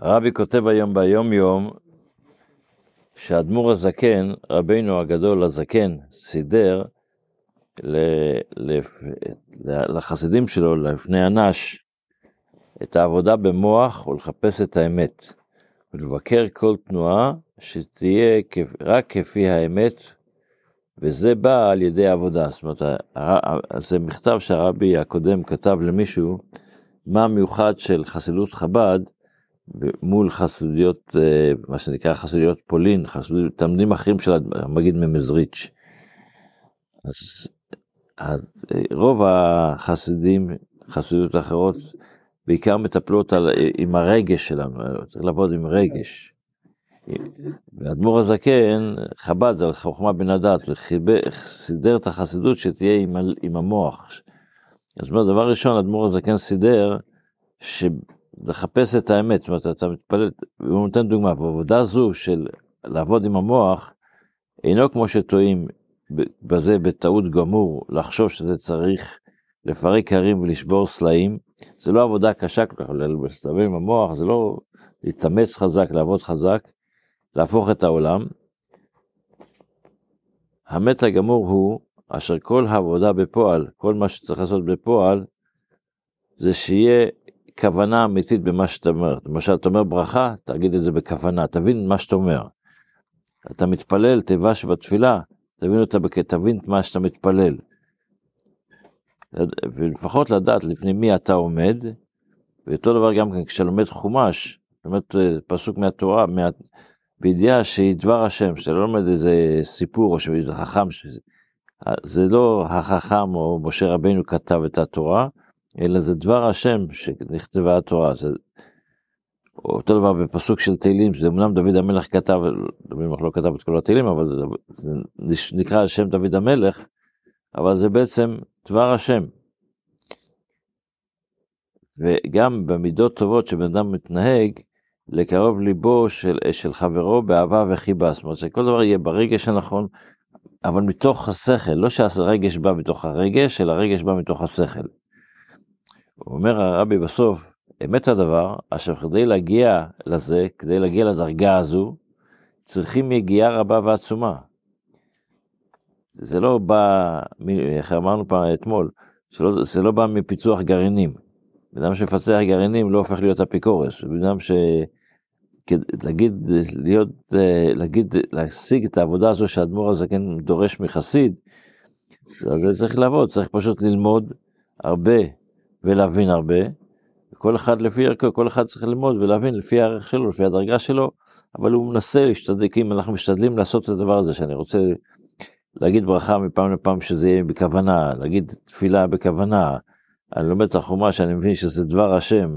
הרבי כותב היום ביום יום שהאדמו"ר הזקן, רבינו הגדול הזקן, סידר לחסידים שלו, לפני אנש, את העבודה במוח ולחפש את האמת, ולבקר כל תנועה שתהיה רק כפי האמת, וזה בא על ידי עבודה. זאת אומרת, זה מכתב שהרבי הקודם כתב למישהו, מה המיוחד של חסידות חב"ד מול חסידיות, אה, מה שנקרא חסידיות פולין, חסידיות, תלמידים אחרים של המגיד ממזריץ'. אז רוב החסידים, חסידות אחרות, בעיקר מטפלות על, עם הרגש שלנו, צריך לעבוד עם רגש. ואדמו"ר הזקן, חב"ד זה על חוכמה בן הדת, סידר את החסידות שתהיה עם, עם המוח. אז דבר ראשון, אדמו"ר הזקן סידר, שלחפש את האמת, זאת אומרת, אתה מתפלל, הוא נותן דוגמה, בעבודה זו של לעבוד עם המוח, אינו כמו שטועים בזה בטעות גמור, לחשוב שזה צריך לפרק הרים ולשבור סלעים, זה לא עבודה קשה כל כך, להסתובב עם המוח, זה לא להתאמץ חזק, לעבוד חזק, להפוך את העולם. המת הגמור הוא אשר כל העבודה בפועל, כל מה שצריך לעשות בפועל, זה שיהיה כוונה אמיתית במה שאתה אומר. למשל, אתה אומר ברכה, תגיד את זה בכוונה, תבין מה שאתה אומר. אתה מתפלל, תיבה שבתפילה, תבין אותה, תבין את מה שאתה מתפלל. ולפחות לדעת לפני מי אתה עומד, ואותו דבר גם כן לומד חומש, לומד אה, פסוק מהתורה, מה... בידיעה שהיא דבר השם, שאתה לא לומד איזה סיפור או שאיזה חכם, שזה, זה לא החכם או משה רבינו כתב את התורה, אלא זה דבר השם שנכתבה התורה. זה אותו דבר בפסוק של תהילים, זה אמנם דוד המלך כתב, דוד המלך לא כתב את כל התהילים, אבל זה, נקרא שם דוד המלך, אבל זה בעצם דבר השם. וגם במידות טובות שבן אדם מתנהג, לקרוב ליבו של, של חברו באהבה וחיבה, זאת אומרת שכל דבר יהיה ברגש הנכון, אבל מתוך השכל, לא שהרגש בא מתוך הרגש, אלא הרגש בא מתוך השכל. אומר הרבי בסוף, אמת הדבר, אשר כדי להגיע לזה, כדי להגיע לדרגה הזו, צריכים יגיעה רבה ועצומה. זה לא בא, איך אמרנו פעם אתמול, שלא, זה לא בא מפיצוח גרעינים. בן אדם שמפצח גרעינים לא הופך להיות אפיקורס, בן אדם ש... להגיד, להיות, להגיד, להשיג את העבודה הזו שהאדמו"ר הזקן דורש מחסיד, אז זה צריך לעבוד, צריך פשוט ללמוד הרבה ולהבין הרבה, כל אחד לפי ערכו, כל אחד צריך ללמוד ולהבין לפי הערך שלו, לפי הדרגה שלו, אבל הוא מנסה להשתדל, אם אנחנו משתדלים לעשות את הדבר הזה, שאני רוצה להגיד ברכה מפעם לפעם שזה יהיה בכוונה, להגיד תפילה בכוונה, אני לומד את החומה שאני מבין שזה דבר השם,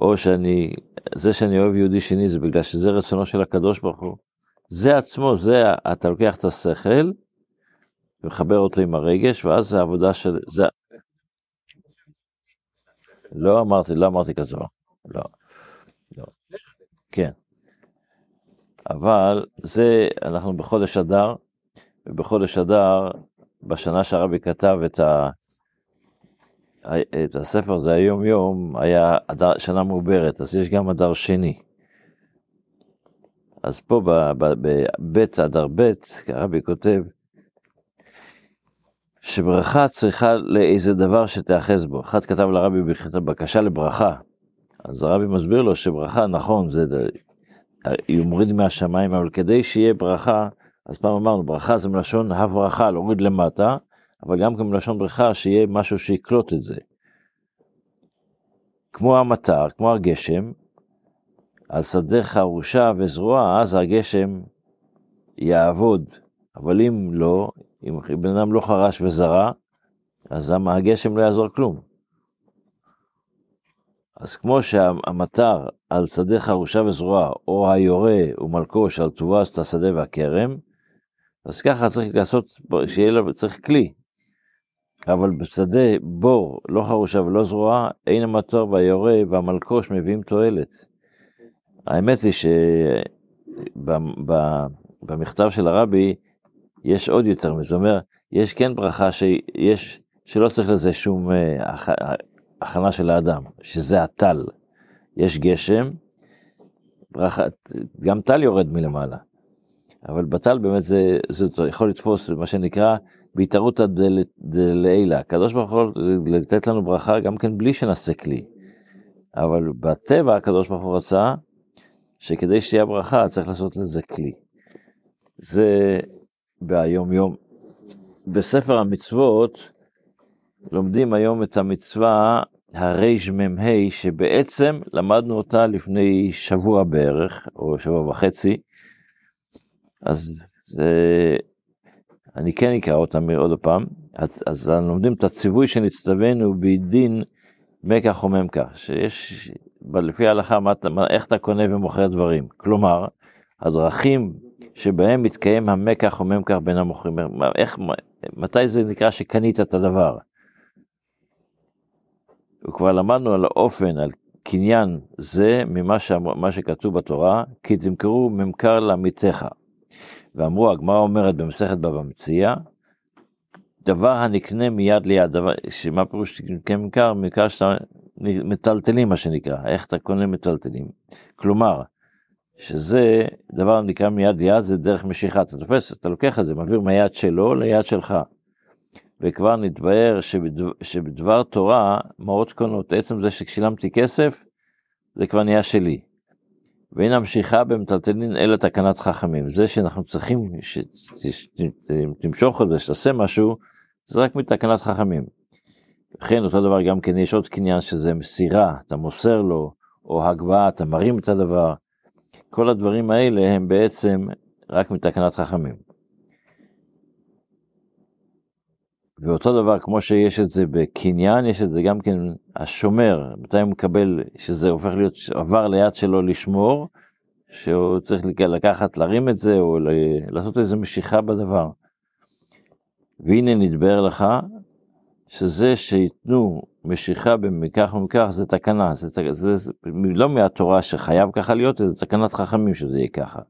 או שאני, זה שאני אוהב יהודי שני זה בגלל שזה רצונו של הקדוש ברוך הוא. זה עצמו, זה, אתה לוקח את השכל, ומחבר אותו עם הרגש, ואז זה עבודה של, זה... לא אמרתי, לא אמרתי כזה דבר, לא, לא, כן. אבל זה, אנחנו בחודש אדר, ובחודש אדר, בשנה שהרבי כתב את ה... את הספר הזה היום יום היה אדר, שנה מעוברת, אז יש גם אדר שני. אז פה בבית אדר ב', הרבי כותב, שברכה צריכה לאיזה דבר שתאחז בו. אחד כתב לרבי בקשה לברכה, אז הרבי מסביר לו שברכה, נכון, זה, היא מוריד מהשמיים, אבל כדי שיהיה ברכה, אז פעם אמרנו, ברכה זה מלשון הברכה, להוריד למטה, אבל גם כן מלשון ברכה, שיהיה משהו שיקלוט את זה. כמו המטר, כמו הגשם, על שדה חרושה וזרוע, אז הגשם יעבוד. אבל אם לא, אם בן אדם לא חרש וזרע, אז הגשם לא יעזור כלום. אז כמו שהמטר על שדה חרושה וזרוע, או היורה ומלקוש על תבואת השדה והכרם, אז ככה צריך לעשות, שיהיה לו, צריך כלי. אבל בשדה בור, לא חרושה ולא זרועה, אין המטור והיורה והמלקוש מביאים תועלת. האמת היא שבמכתב של הרבי יש עוד יותר מזה, זאת אומרת, יש כן ברכה שיש, שלא צריך לזה שום אה, הכנה של האדם, שזה הטל. יש גשם, ברכה, גם טל יורד מלמעלה. אבל בטל באמת זה, זה יכול לתפוס מה שנקרא בהתערותא דלעילא. הקדוש ברוך הוא לתת לנו ברכה גם כן בלי שנעשה כלי. אבל בטבע הקדוש ברוך הוא רצה שכדי שתהיה ברכה צריך לעשות לזה כלי. זה ביום יום. בספר המצוות לומדים היום את המצווה הרמ"ה שבעצם למדנו אותה לפני שבוע בערך או שבוע וחצי. אז זה, אני כן אקרא אותם עוד פעם. אז, אז לומדים את הציווי שנצטווינו בדין מקח וממכח, שיש לפי ההלכה מה, מה, איך אתה קונה ומוכר דברים. כלומר, הדרכים שבהם מתקיים המקח וממכח בין המוכרים, איך, מתי זה נקרא שקנית את הדבר? וכבר למדנו על האופן, על קניין זה ממה ש... שכתוב בתורה, כי תמכרו ממכר לעמיתך. ואמרו, הגמרא אומרת במסכת בבא מציע, דבר הנקנה מיד ליד, דבר, שמה פירוש כממכר? ממכר שאתה מטלטלים מה שנקרא, איך אתה קונה מטלטלים. כלומר, שזה דבר נקרא מיד ליד, זה דרך משיכה, אתה תופס, אתה לוקח את זה, מעביר מהיד שלו ליד שלך. וכבר נתבהר שבדבר, שבדבר תורה, מעות קונות, עצם זה ששילמתי כסף, זה כבר נהיה שלי. ואין המשיכה במטלטלין אלא תקנת חכמים. זה שאנחנו צריכים שתמשוך את זה, שתעשה משהו, זה רק מתקנת חכמים. לכן אותו דבר גם כן יש עוד קניין שזה מסירה, אתה מוסר לו, או הגבהה, אתה מרים את הדבר. כל הדברים האלה הם בעצם רק מתקנת חכמים. ואותו דבר כמו שיש את זה בקניין, יש את זה גם כן השומר, מתי הוא מקבל שזה הופך להיות עבר ליד שלו לשמור, שהוא צריך לקחת, להרים את זה, או לעשות איזה משיכה בדבר. והנה נדבר לך, שזה שייתנו משיכה במכך ומכך זה תקנה, זה, זה, זה לא מהתורה שחייב ככה להיות, זה תקנת חכמים שזה יהיה ככה.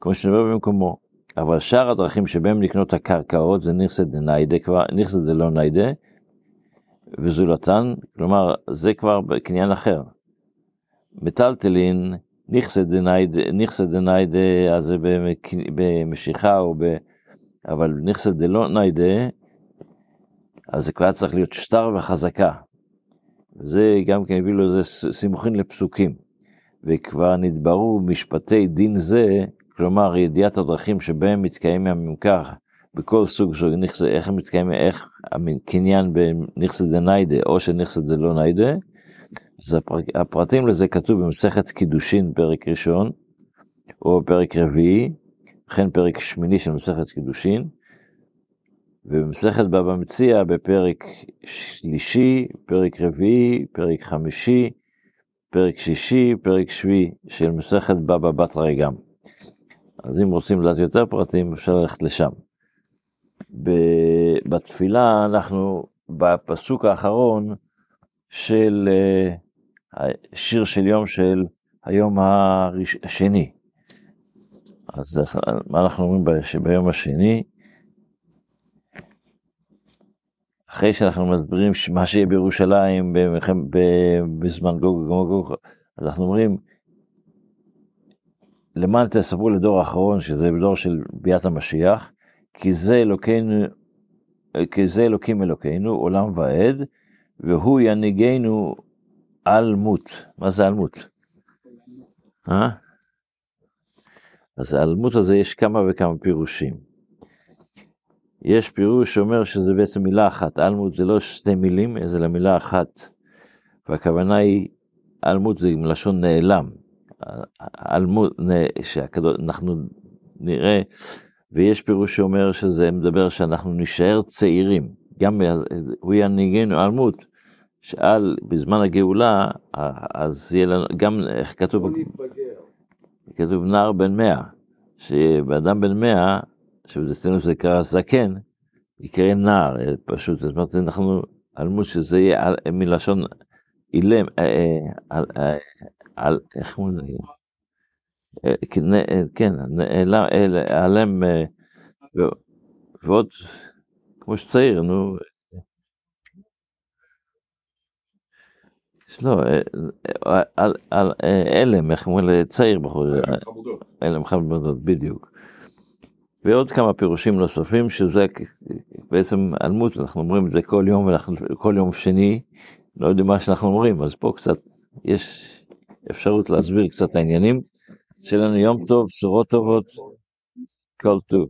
כמו שנדבר במקומו. אבל שאר הדרכים שבהם לקנות הקרקעות זה ניכסא דניידה, כבר ניכסא דלא ניידה, וזולתן, כלומר זה כבר בקניין אחר. מטלטלין, ניכסא דניידה, ניכסא דניידה, אז זה במשיכה או ב... אבל ניכסא דלא ניידה, אז זה כבר צריך להיות שטר וחזקה. זה גם כן הביא לו איזה סימוכין לפסוקים. וכבר נתבררו משפטי דין זה כלומר ידיעת הדרכים שבהם מתקיים הממכר בכל סוג של נכסה, איך מתקיים, איך הקניין בנכסה דניידה או שנכסה דלא ניידה, אז הפרטים לזה כתוב במסכת קידושין פרק ראשון, או פרק רביעי, וכן פרק שמיני של מסכת קידושין, ובמסכת בבא מציע בפרק שלישי, פרק רביעי, פרק חמישי, פרק שישי, פרק שביעי של מסכת בבא בתרא גם. אז אם רוצים לדעת יותר פרטים אפשר ללכת לשם. בתפילה אנחנו בפסוק האחרון של אה, שיר של יום של היום השני. אז מה אנחנו אומרים ביום השני? אחרי שאנחנו מסבירים מה שיהיה בירושלים בזמן גוג ומגוג, אז אנחנו אומרים למען תספרו לדור האחרון, שזה דור של ביאת המשיח, כי זה אלוקינו, כי זה אלוקים אלוקינו, עולם ועד, והוא ינהיגנו על מות. מה זה על מות? אה? אז האלמות הזה יש כמה וכמה פירושים. יש פירוש שאומר שזה בעצם מילה אחת, אלמות זה לא שתי מילים, זה למילה אחת. והכוונה היא, אלמות זה מלשון נעלם. שאנחנו נראה, ויש פירוש שאומר שזה מדבר שאנחנו נישאר צעירים, גם הוא ינהיגנו אלמות, שאל בזמן הגאולה, אז יהיה לנו, גם איך כתוב, כתוב נער בן מאה, שבאדם בן מאה, שאצלנו זה קרא זקן, יקרא נער, פשוט, זאת אומרת, אנחנו, אלמות שזה יהיה מלשון אילם, אה, אה, על, איך? אה, כן, נעלם, אה, ועוד, כמו שצעיר, נו. לא, אה, אה, על, אה, אלם, איך אומרים לצעיר בחור. אלם חמודות, בדיוק. ועוד כמה פירושים נוספים, שזה בעצם אלמות, אנחנו אומרים את זה כל יום, ואנחנו כל יום שני, לא יודעים מה שאנחנו אומרים, אז פה קצת, יש אפשרות להסביר קצת העניינים. שיהיה לנו יום טוב, בשורות טובות, כל טוב.